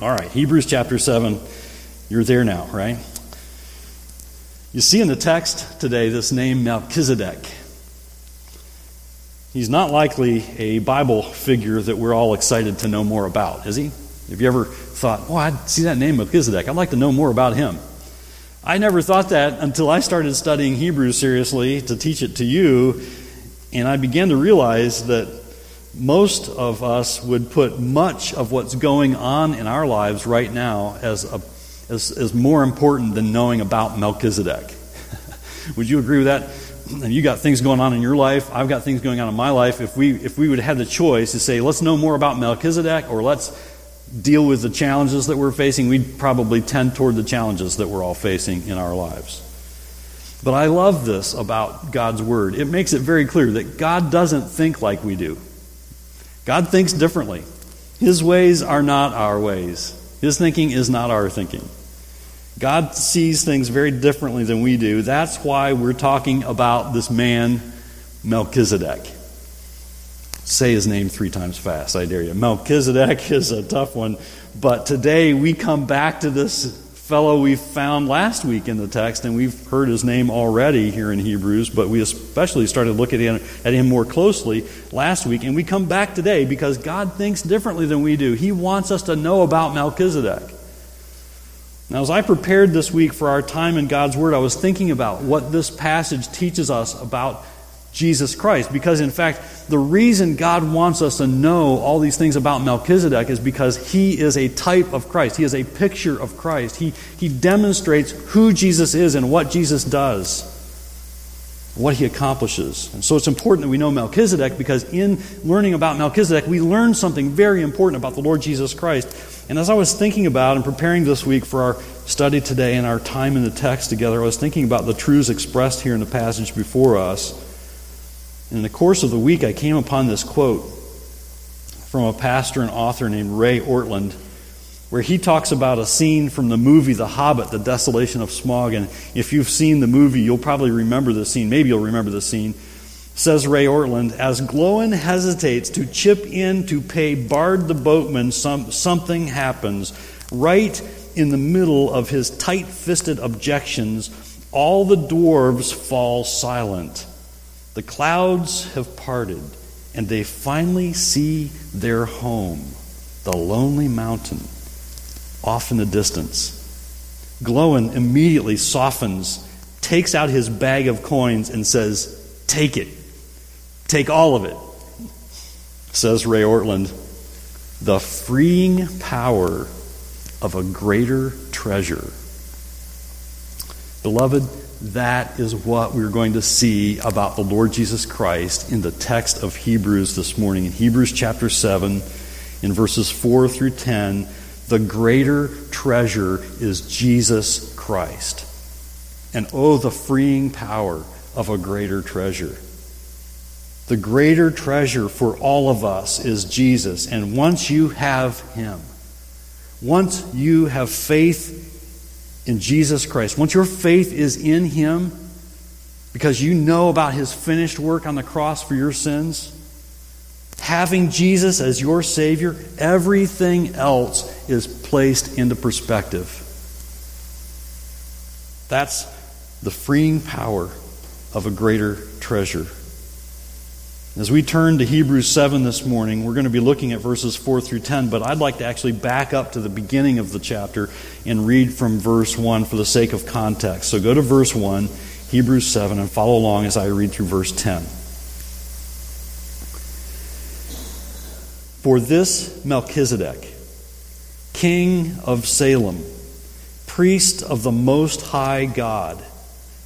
All right, Hebrews chapter 7. You're there now, right? You see in the text today this name Melchizedek. He's not likely a Bible figure that we're all excited to know more about, is he? Have you ever thought, oh, I see that name Melchizedek. I'd like to know more about him. I never thought that until I started studying Hebrew seriously to teach it to you, and I began to realize that most of us would put much of what's going on in our lives right now as, a, as, as more important than knowing about Melchizedek. would you agree with that? And you got things going on in your life, I've got things going on in my life. If we, if we would have had the choice to say, let's know more about Melchizedek or let's deal with the challenges that we're facing, we'd probably tend toward the challenges that we're all facing in our lives. But I love this about God's Word. It makes it very clear that God doesn't think like we do. God thinks differently. His ways are not our ways, His thinking is not our thinking. God sees things very differently than we do. That's why we're talking about this man, Melchizedek. Say his name three times fast, I dare you. Melchizedek is a tough one, but today we come back to this fellow we found last week in the text, and we've heard his name already here in Hebrews, but we especially started looking at him, at him more closely last week, and we come back today because God thinks differently than we do. He wants us to know about Melchizedek. Now, as I prepared this week for our time in God's Word, I was thinking about what this passage teaches us about Jesus Christ. Because, in fact, the reason God wants us to know all these things about Melchizedek is because he is a type of Christ. He is a picture of Christ. He, he demonstrates who Jesus is and what Jesus does, what he accomplishes. And so it's important that we know Melchizedek because in learning about Melchizedek, we learn something very important about the Lord Jesus Christ. And as I was thinking about and preparing this week for our study today and our time in the text together, I was thinking about the truths expressed here in the passage before us. In the course of the week, I came upon this quote from a pastor and author named Ray Ortlund, where he talks about a scene from the movie The Hobbit, The Desolation of Smaug. And if you've seen the movie, you'll probably remember this scene. Maybe you'll remember the scene. Says Ray Ortlund, as Glóin hesitates to chip in to pay Bard the boatman, some, something happens. Right in the middle of his tight fisted objections, all the dwarves fall silent. The clouds have parted, and they finally see their home, the lonely mountain, off in the distance. Glóin immediately softens, takes out his bag of coins, and says, Take it. Take all of it. Says Ray Ortlund, the freeing power of a greater treasure. Beloved, that is what we're going to see about the Lord Jesus Christ in the text of Hebrews this morning. In Hebrews chapter 7, in verses 4 through 10, the greater treasure is Jesus Christ. And oh, the freeing power of a greater treasure. The greater treasure for all of us is Jesus. And once you have Him, once you have faith in Jesus Christ, once your faith is in Him, because you know about His finished work on the cross for your sins, having Jesus as your Savior, everything else is placed into perspective. That's the freeing power of a greater treasure. As we turn to Hebrews 7 this morning, we're going to be looking at verses 4 through 10, but I'd like to actually back up to the beginning of the chapter and read from verse 1 for the sake of context. So go to verse 1, Hebrews 7, and follow along as I read through verse 10. For this Melchizedek, king of Salem, priest of the Most High God,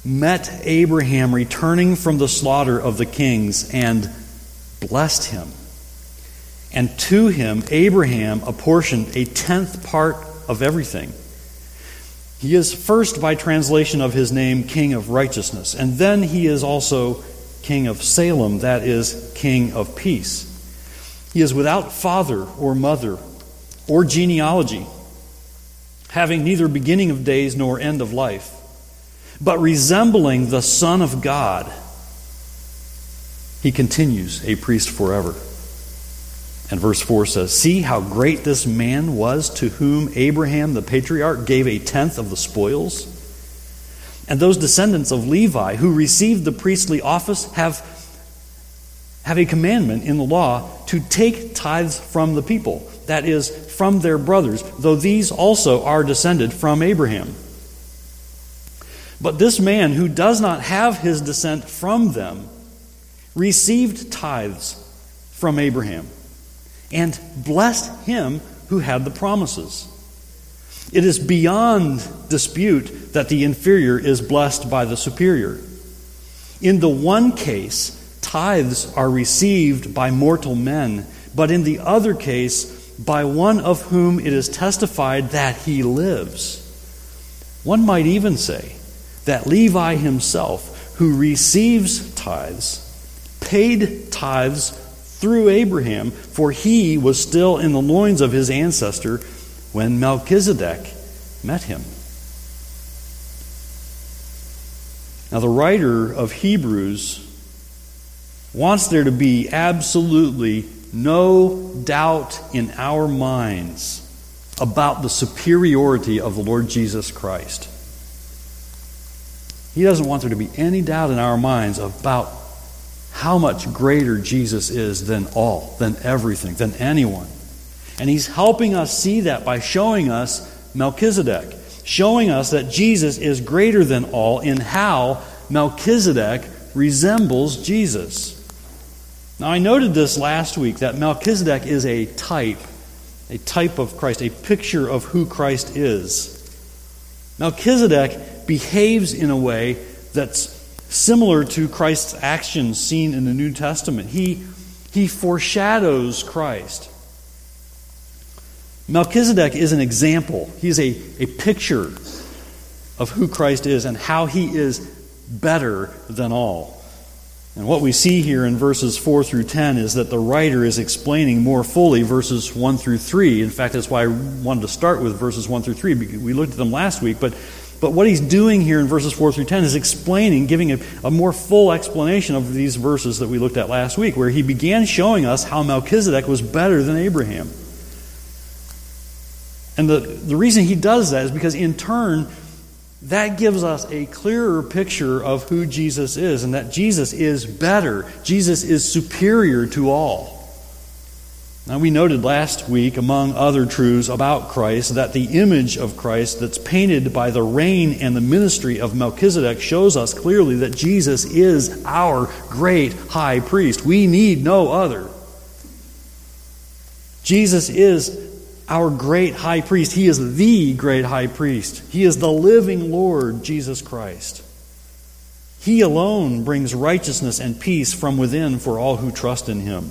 met Abraham returning from the slaughter of the kings and blessed him. And to him, Abraham apportioned a tenth part of everything. He is first, by translation of his name, King of Righteousness, and then he is also King of Salem, that is, King of Peace. He is without father or mother or genealogy, having neither beginning of days nor end of life but resembling the Son of God, he continues a priest forever. And verse 4 says, See how great this man was to whom Abraham the patriarch gave a tenth of the spoils? And those descendants of Levi who received the priestly office have, have a commandment in the law to take tithes from the people, that is, from their brothers, though these also are descended from Abraham. But this man who does not have his descent from them received tithes from Abraham and blessed him who had the promises. It is beyond dispute that the inferior is blessed by the superior. In the one case, tithes are received by mortal men, but in the other case, by one of whom it is testified that he lives. One might even say that Levi himself, who receives tithes, paid tithes through Abraham, for he was still in the loins of his ancestor when Melchizedek met him. Now, the writer of Hebrews wants there to be absolutely no doubt in our minds about the superiority of the Lord Jesus Christ. He doesn't want there to be any doubt in our minds about how much greater Jesus is than all, than everything, than anyone. And he's helping us see that by showing us Melchizedek, showing us that Jesus is greater than all in how Melchizedek resembles Jesus. Now, I noted this last week that Melchizedek is a type, a type of Christ, a picture of who Christ is. Melchizedek behaves in a way that's similar to Christ's actions seen in the New Testament. He, he foreshadows Christ. Melchizedek is an example, he's a, a picture of who Christ is and how he is better than all. And what we see here in verses 4 through 10 is that the writer is explaining more fully verses 1 through 3. In fact, that's why I wanted to start with verses 1 through 3. We looked at them last week, but, but what he's doing here in verses 4 through 10 is explaining, giving a, a more full explanation of these verses that we looked at last week, where he began showing us how Melchizedek was better than Abraham. And the, the reason he does that is because, in turn, that gives us a clearer picture of who Jesus is and that Jesus is better. Jesus is superior to all. Now, we noted last week, among other truths about Christ, that the image of Christ that's painted by the reign and the ministry of Melchizedek shows us clearly that Jesus is our great high priest. We need no other. Jesus is our great high priest. He is the great high priest. He is the living Lord, Jesus Christ. He alone brings righteousness and peace from within for all who trust in him.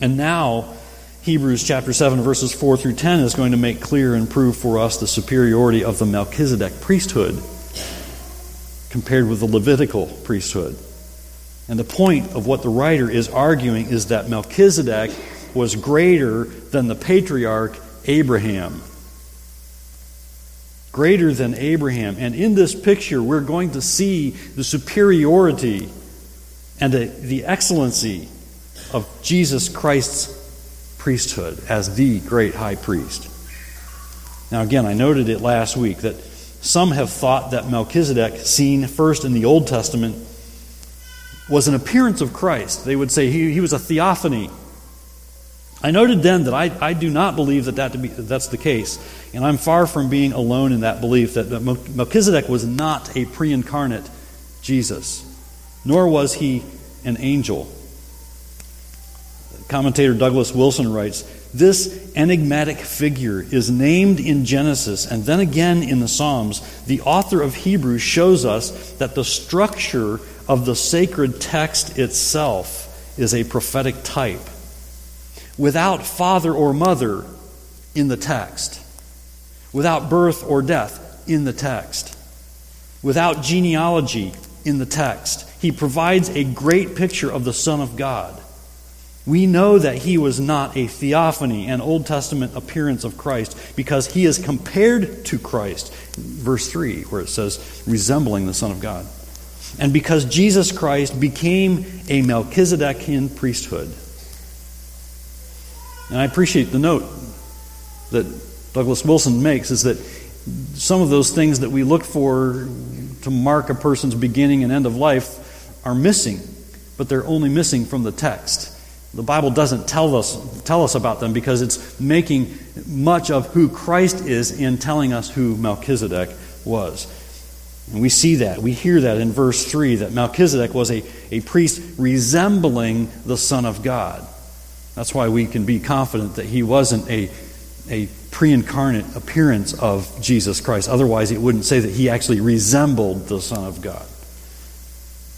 And now, Hebrews chapter 7, verses 4 through 10 is going to make clear and prove for us the superiority of the Melchizedek priesthood compared with the Levitical priesthood. And the point of what the writer is arguing is that Melchizedek was greater than the patriarch Abraham. Greater than Abraham. And in this picture, we're going to see the superiority and the, the excellency of Jesus Christ's priesthood as the great high priest. Now, again, I noted it last week that some have thought that Melchizedek, seen first in the Old Testament, was an appearance of Christ. They would say he, he was a theophany I noted then that I, I do not believe that, that be, that's the case, and I'm far from being alone in that belief that, Melchizedek was not a pre incarnate Jesus, nor was he an angel. Commentator Douglas Wilson writes This enigmatic figure is named in Genesis and then again in the Psalms. The author of Hebrews shows us that the structure of the sacred text itself is a prophetic type without father or mother in the text, without birth or death in the text, without genealogy in the text. He provides a great picture of the Son of God. We know that he was not a theophany, an Old Testament appearance of Christ, because he is compared to Christ, verse 3, where it says, resembling the Son of God. And because Jesus Christ became a Melchizedekian priesthood. And I appreciate the note that Douglas Wilson makes is that some of those things that we look for to mark a person's beginning and end of life are missing, but they're only missing from the text. The Bible doesn't tell us, tell us about them because it's making much of who Christ is in telling us who Melchizedek was. And we see that. We hear that in verse 3 that Melchizedek was a, a priest resembling the Son of God. That's why we can be confident that he wasn't a, a pre incarnate appearance of Jesus Christ. Otherwise, it wouldn't say that he actually resembled the Son of God.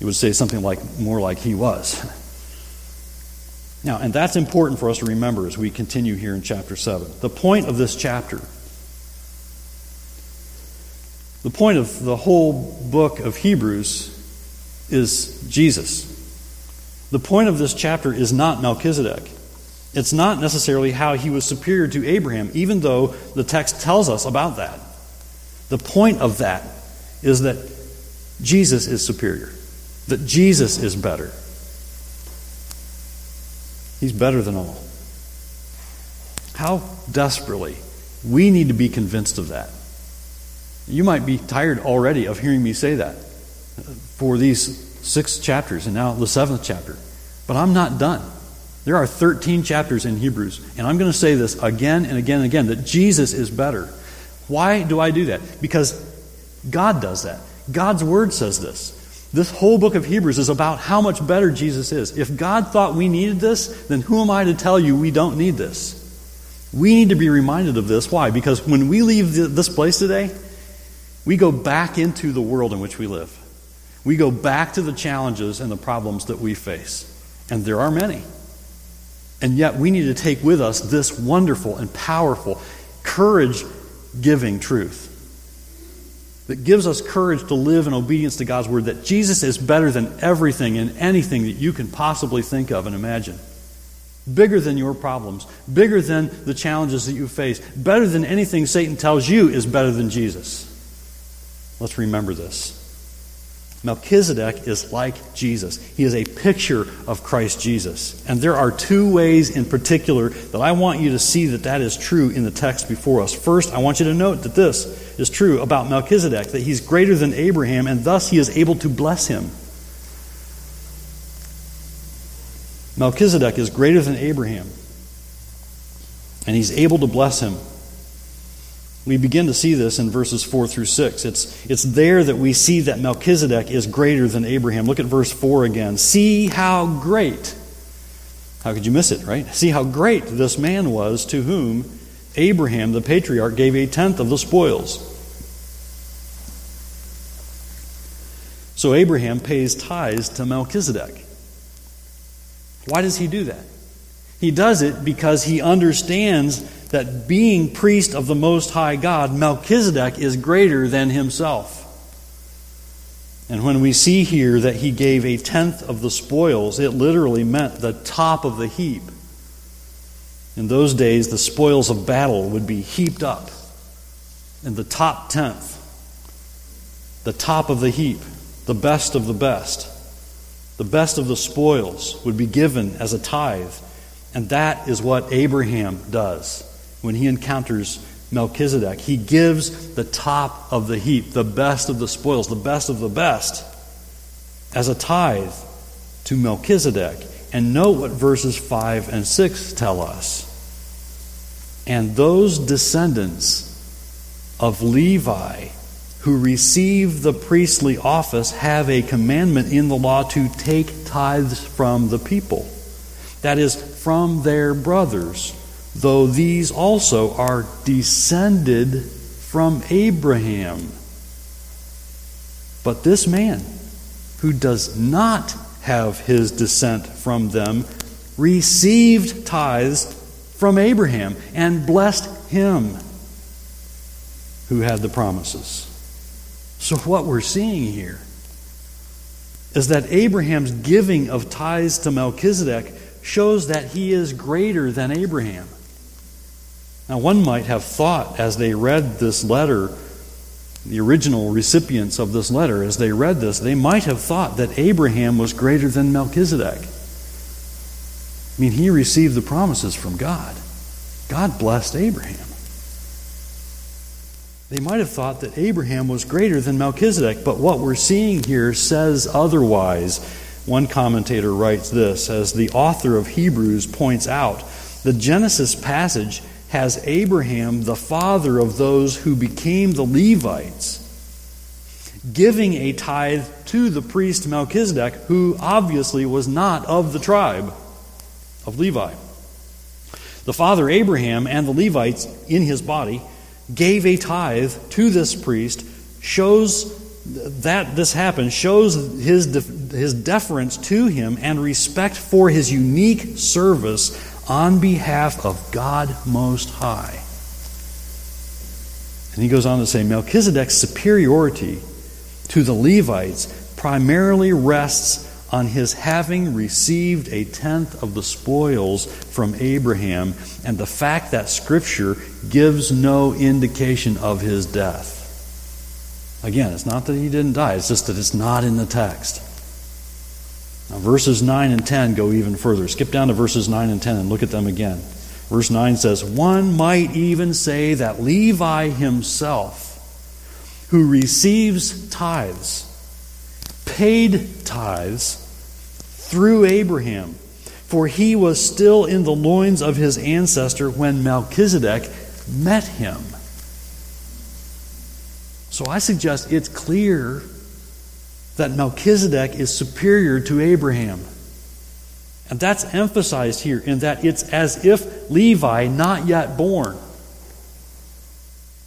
It would say something like more like he was. Now, and that's important for us to remember as we continue here in chapter 7. The point of this chapter, the point of the whole book of Hebrews is Jesus. The point of this chapter is not Melchizedek. It's not necessarily how he was superior to Abraham, even though the text tells us about that. The point of that is that Jesus is superior, that Jesus is better. He's better than all. How desperately we need to be convinced of that. You might be tired already of hearing me say that for these six chapters and now the seventh chapter. But I'm not done. There are 13 chapters in Hebrews, and I'm going to say this again and again and again that Jesus is better. Why do I do that? Because God does that. God's Word says this. This whole book of Hebrews is about how much better Jesus is. If God thought we needed this, then who am I to tell you we don't need this? We need to be reminded of this. Why? Because when we leave this place today, we go back into the world in which we live. We go back to the challenges and the problems that we face. And there are many. And yet, we need to take with us this wonderful and powerful, courage giving truth that gives us courage to live in obedience to God's word, that Jesus is better than everything and anything that you can possibly think of and imagine. Bigger than your problems, bigger than the challenges that you face, better than anything Satan tells you is better than Jesus. Let's remember this. Melchizedek is like Jesus. He is a picture of Christ Jesus. And there are two ways in particular that I want you to see that that is true in the text before us. First, I want you to note that this is true about Melchizedek, that he's greater than Abraham, and thus he is able to bless him. Melchizedek is greater than Abraham, and he's able to bless him. We begin to see this in verses 4 through 6. It's, it's there that we see that Melchizedek is greater than Abraham. Look at verse 4 again. See how great, how could you miss it, right? See how great this man was to whom Abraham, the patriarch, gave a tenth of the spoils. So Abraham pays tithes to Melchizedek. Why does he do that? He does it because he understands that being priest of the Most High God, Melchizedek is greater than himself. And when we see here that he gave a tenth of the spoils, it literally meant the top of the heap. In those days, the spoils of battle would be heaped up. And the top tenth, the top of the heap, the best of the best, the best of the spoils would be given as a tithe. And that is what Abraham does when he encounters Melchizedek. He gives the top of the heap, the best of the spoils, the best of the best, as a tithe to Melchizedek. And note what verses 5 and 6 tell us. And those descendants of Levi who receive the priestly office have a commandment in the law to take tithes from the people. That is, from their brothers though these also are descended from Abraham. But this man, who does not have his descent from them, received tithes from Abraham and blessed him who had the promises. So, what we're seeing here is that Abraham's giving of tithes to Melchizedek shows that he is greater than Abraham. Now, one might have thought as they read this letter, the original recipients of this letter, as they read this, they might have thought that Abraham was greater than Melchizedek. I mean, he received the promises from God. God blessed Abraham. They might have thought that Abraham was greater than Melchizedek, but what we're seeing here says otherwise. One commentator writes this as the author of Hebrews points out the Genesis passage has Abraham, the father of those who became the Levites, giving a tithe to the priest Melchizedek, who obviously was not of the tribe of Levi. The father Abraham and the Levites in his body gave a tithe to this priest, shows that this happened, shows his, his deference to him and respect for his unique service on behalf of God Most High. And he goes on to say Melchizedek's superiority to the Levites primarily rests on his having received a tenth of the spoils from Abraham and the fact that Scripture gives no indication of his death. Again, it's not that he didn't die, it's just that it's not in the text. Now, verses 9 and 10 go even further. Skip down to verses 9 and 10 and look at them again. Verse 9 says, One might even say that Levi himself, who receives tithes, paid tithes through Abraham, for he was still in the loins of his ancestor when Melchizedek met him. So I suggest it's clear that Melchizedek is superior to Abraham. And that's emphasized here in that it's as if Levi, not yet born,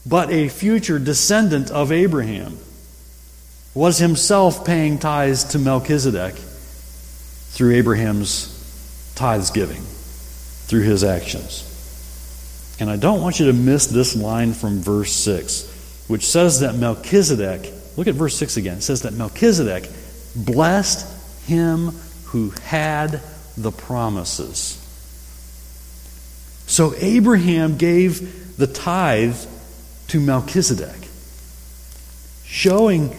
but a future descendant of Abraham, was himself paying tithes to Melchizedek through Abraham's tithes giving, through his actions. And I don't want you to miss this line from verse 6, which says that Melchizedek Look at verse 6 again. It says that Melchizedek blessed him who had the promises. So Abraham gave the tithe to Melchizedek, showing,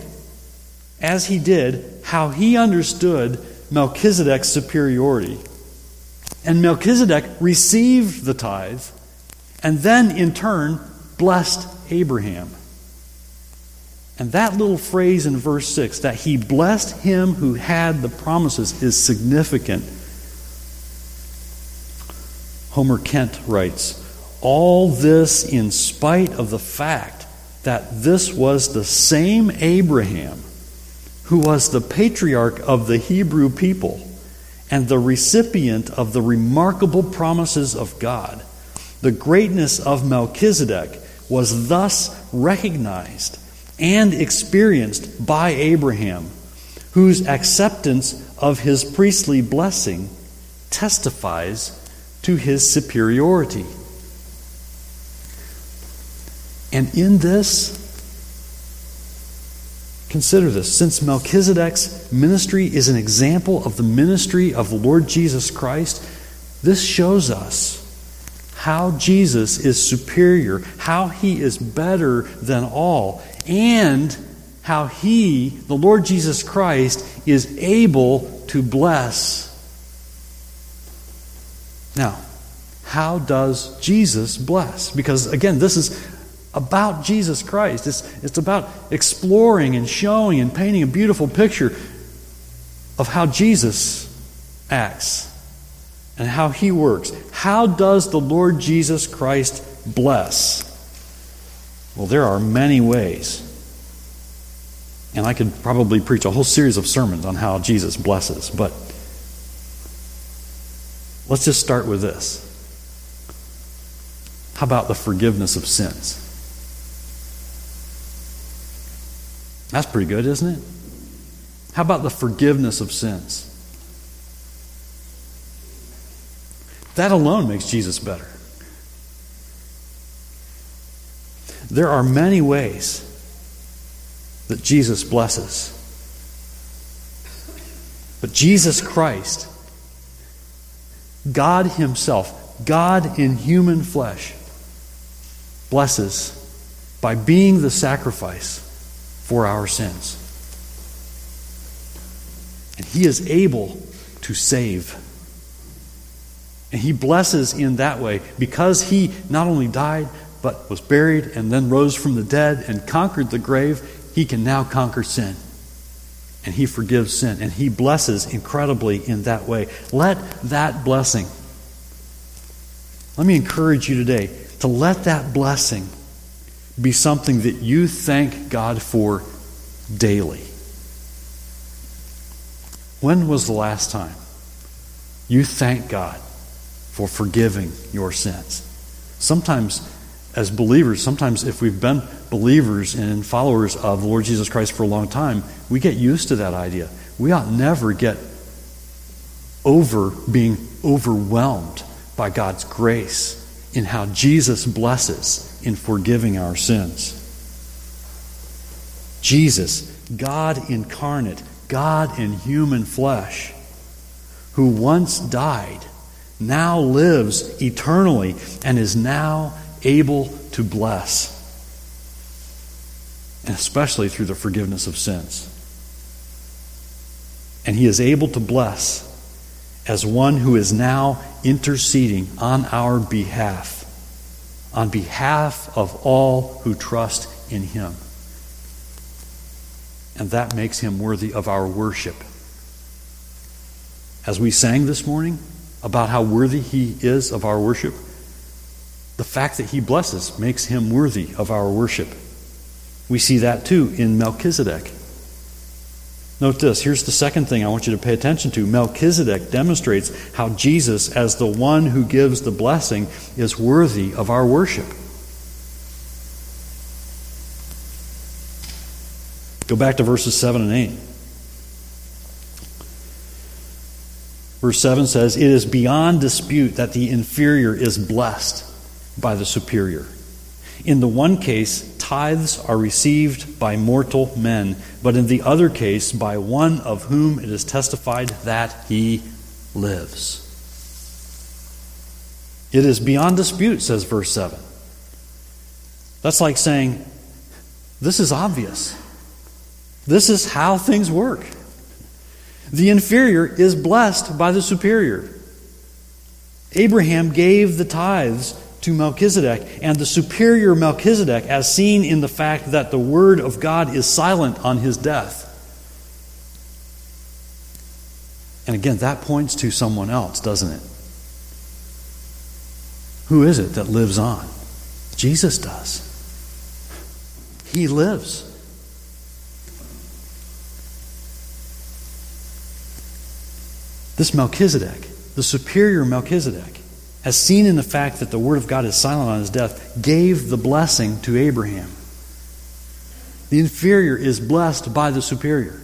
as he did, how he understood Melchizedek's superiority. And Melchizedek received the tithe and then, in turn, blessed Abraham. And that little phrase in verse 6, that he blessed him who had the promises, is significant. Homer Kent writes, All this in spite of the fact that this was the same Abraham who was the patriarch of the Hebrew people and the recipient of the remarkable promises of God. The greatness of Melchizedek was thus recognized and experienced by Abraham, whose acceptance of his priestly blessing testifies to his superiority. And in this, consider this since Melchizedek's ministry is an example of the ministry of the Lord Jesus Christ, this shows us how Jesus is superior, how he is better than all, and how He, the Lord Jesus Christ, is able to bless. Now, how does Jesus bless? Because again, this is about Jesus Christ. It's, it's about exploring and showing and painting a beautiful picture of how Jesus acts and how he works. How does the Lord Jesus Christ bless? Well, there are many ways. And I could probably preach a whole series of sermons on how Jesus blesses, but let's just start with this. How about the forgiveness of sins? That's pretty good, isn't it? How about the forgiveness of sins? That alone makes Jesus better. There are many ways that Jesus blesses. But Jesus Christ, God Himself, God in human flesh, blesses by being the sacrifice for our sins. And He is able to save. And he blesses in that way because he not only died, but was buried and then rose from the dead and conquered the grave, he can now conquer sin. And he forgives sin. And he blesses incredibly in that way. Let that blessing, let me encourage you today to let that blessing be something that you thank God for daily. When was the last time you thanked God for forgiving your sins? Sometimes, as believers, sometimes if we've been believers and followers of the Lord Jesus Christ for a long time, we get used to that idea. We ought never get over being overwhelmed by God's grace in how Jesus blesses in forgiving our sins. Jesus, God incarnate, God in human flesh, who once died, now lives eternally and is now able to bless, and especially through the forgiveness of sins. And he is able to bless as one who is now interceding on our behalf on behalf of all who trust in him. And that makes him worthy of our worship. As we sang this morning about how worthy he is of our worship, the fact that he blesses makes him worthy of our worship. We see that too in Melchizedek. Note this here's the second thing I want you to pay attention to. Melchizedek demonstrates how Jesus, as the one who gives the blessing, is worthy of our worship. Go back to verses 7 and 8. Verse 7 says, It is beyond dispute that the inferior is blessed by the superior. In the one case, tithes are received by mortal men, but in the other case, by one of whom it is testified that he lives. It is beyond dispute, says verse 7. That's like saying, This is obvious. This is how things work. The inferior is blessed by the superior. Abraham gave the tithes to Melchizedek, and the superior Melchizedek, as seen in the fact that the Word of God is silent on his death. And again, that points to someone else, doesn't it? Who is it that lives on? Jesus does. He lives. This Melchizedek, the superior Melchizedek, as seen in the fact that the Word of God is silent on his death, gave the blessing to Abraham. The inferior is blessed by the superior.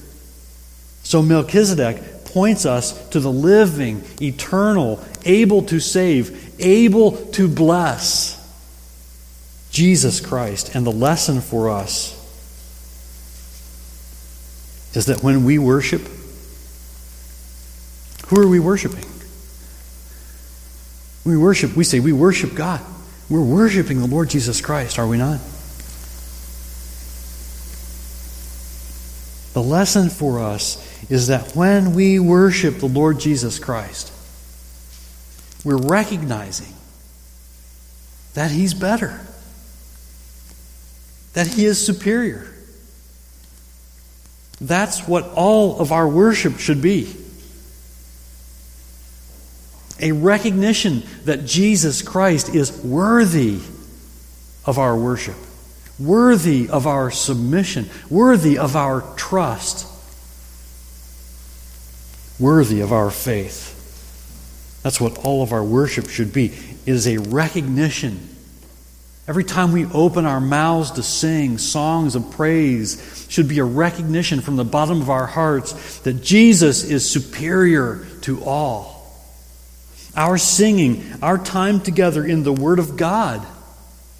So Melchizedek points us to the living, eternal, able to save, able to bless Jesus Christ. And the lesson for us is that when we worship, who are we worshiping? We worship, we say we worship God. We're worshiping the Lord Jesus Christ, are we not? The lesson for us is that when we worship the Lord Jesus Christ, we're recognizing that He's better, that He is superior. That's what all of our worship should be a recognition that Jesus Christ is worthy of our worship, worthy of our submission, worthy of our trust, worthy of our faith. That's what all of our worship should be. It is a recognition. Every time we open our mouths to sing songs of praise, should be a recognition from the bottom of our hearts that Jesus is superior to all our singing, our time together in the Word of God.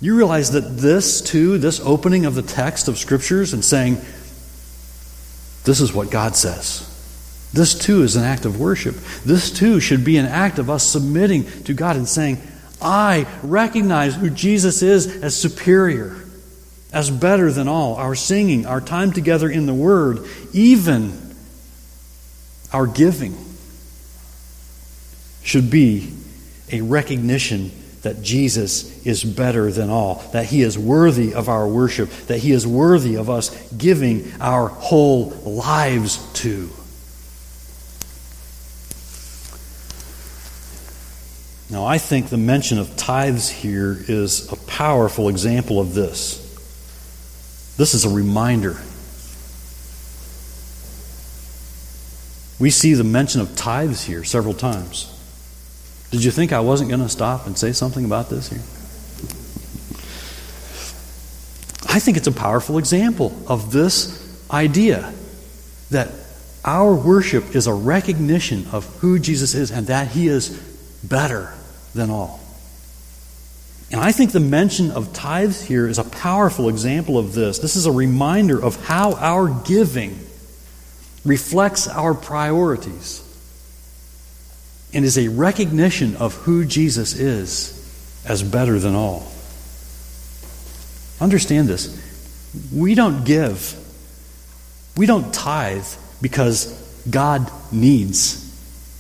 You realize that this, too, this opening of the text of Scriptures and saying, This is what God says. This, too, is an act of worship. This, too, should be an act of us submitting to God and saying, I recognize who Jesus is as superior, as better than all. Our singing, our time together in the Word, even our giving should be a recognition that Jesus is better than all, that he is worthy of our worship, that he is worthy of us giving our whole lives to. Now, I think the mention of tithes here is a powerful example of this. This is a reminder. We see the mention of tithes here several times. Did you think I wasn't going to stop and say something about this here? I think it's a powerful example of this idea that our worship is a recognition of who Jesus is and that he is better than all. And I think the mention of tithes here is a powerful example of this. This is a reminder of how our giving reflects our priorities and is a recognition of who Jesus is as better than all. Understand this. We don't give, we don't tithe because God needs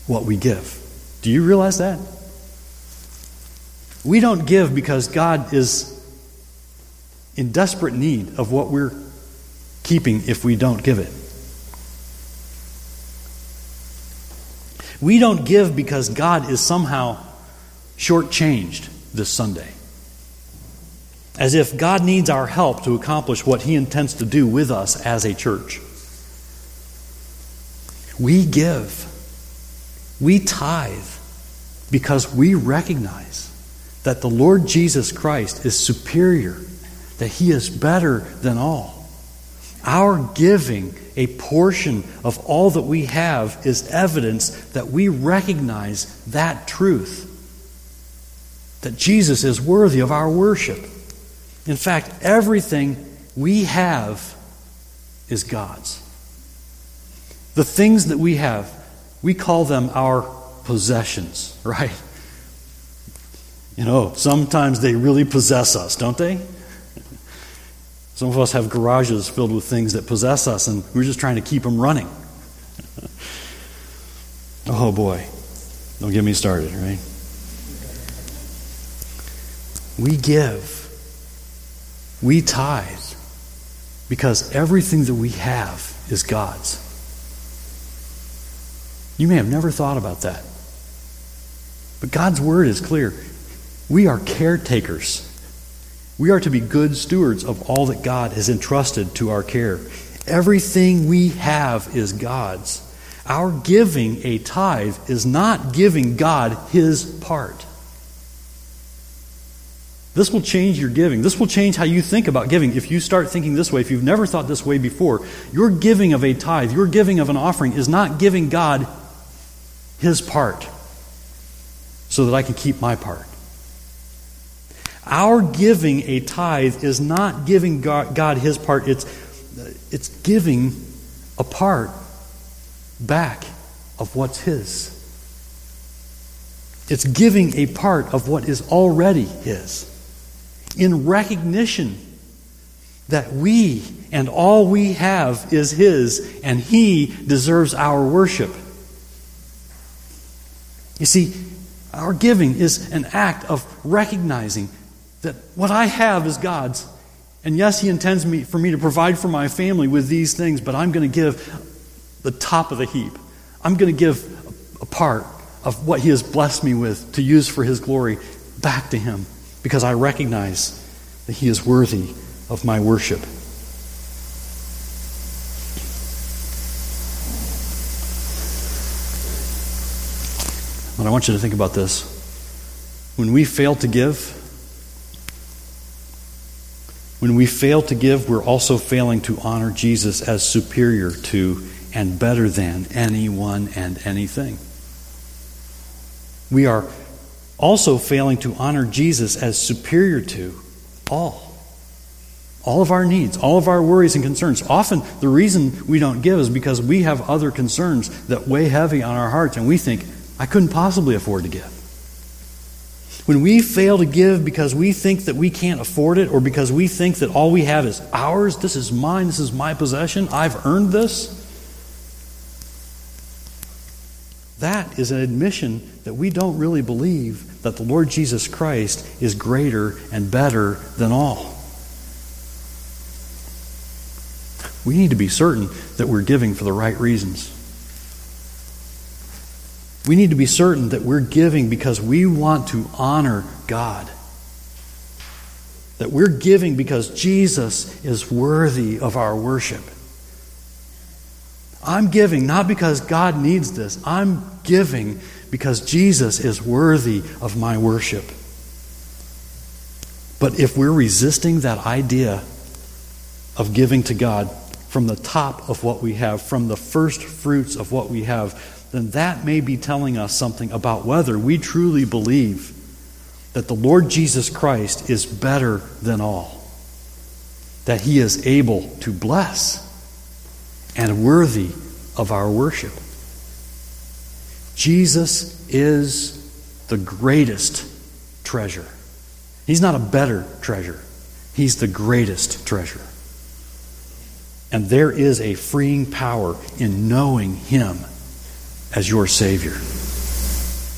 what we give. Do you realize that? We don't give because God is in desperate need of what we're keeping if we don't give it. We don't give because God is somehow shortchanged this Sunday. As if God needs our help to accomplish what He intends to do with us as a church. We give, we tithe because we recognize that the Lord Jesus Christ is superior, that He is better than all. Our giving a portion of all that we have is evidence that we recognize that truth. That Jesus is worthy of our worship. In fact, everything we have is God's. The things that we have, we call them our possessions, right? You know, sometimes they really possess us, don't they? Some of us have garages filled with things that possess us, and we're just trying to keep them running. oh boy. Don't get me started, right? We give, we tithe, because everything that we have is God's. You may have never thought about that. But God's word is clear. We are caretakers we are to be good stewards of all that God has entrusted to our care. Everything we have is God's. Our giving a tithe is not giving God his part. This will change your giving. This will change how you think about giving. If you start thinking this way, if you've never thought this way before, your giving of a tithe, your giving of an offering is not giving God his part so that I can keep my part. Our giving a tithe is not giving God, God his part, it's, it's giving a part back of what's his. It's giving a part of what is already his in recognition that we and all we have is his and he deserves our worship. You see, our giving is an act of recognizing that what I have is God's. And yes, He intends me, for me to provide for my family with these things, but I'm going to give the top of the heap. I'm going to give a part of what He has blessed me with to use for His glory back to Him because I recognize that He is worthy of my worship. But I want you to think about this. When we fail to give, when we fail to give, we're also failing to honor Jesus as superior to and better than anyone and anything. We are also failing to honor Jesus as superior to all. All of our needs, all of our worries and concerns. Often, the reason we don't give is because we have other concerns that weigh heavy on our hearts, and we think, I couldn't possibly afford to give. When we fail to give because we think that we can't afford it or because we think that all we have is ours, this is mine, this is my possession, I've earned this, that is an admission that we don't really believe that the Lord Jesus Christ is greater and better than all. We need to be certain that we're giving for the right reasons. We need to be certain that we're giving because we want to honor God. That we're giving because Jesus is worthy of our worship. I'm giving not because God needs this, I'm giving because Jesus is worthy of my worship. But if we're resisting that idea of giving to God from the top of what we have, from the first fruits of what we have, then that may be telling us something about whether we truly believe that the Lord Jesus Christ is better than all, that he is able to bless and worthy of our worship. Jesus is the greatest treasure. He's not a better treasure, He's the greatest treasure. And there is a freeing power in knowing Him as your Savior.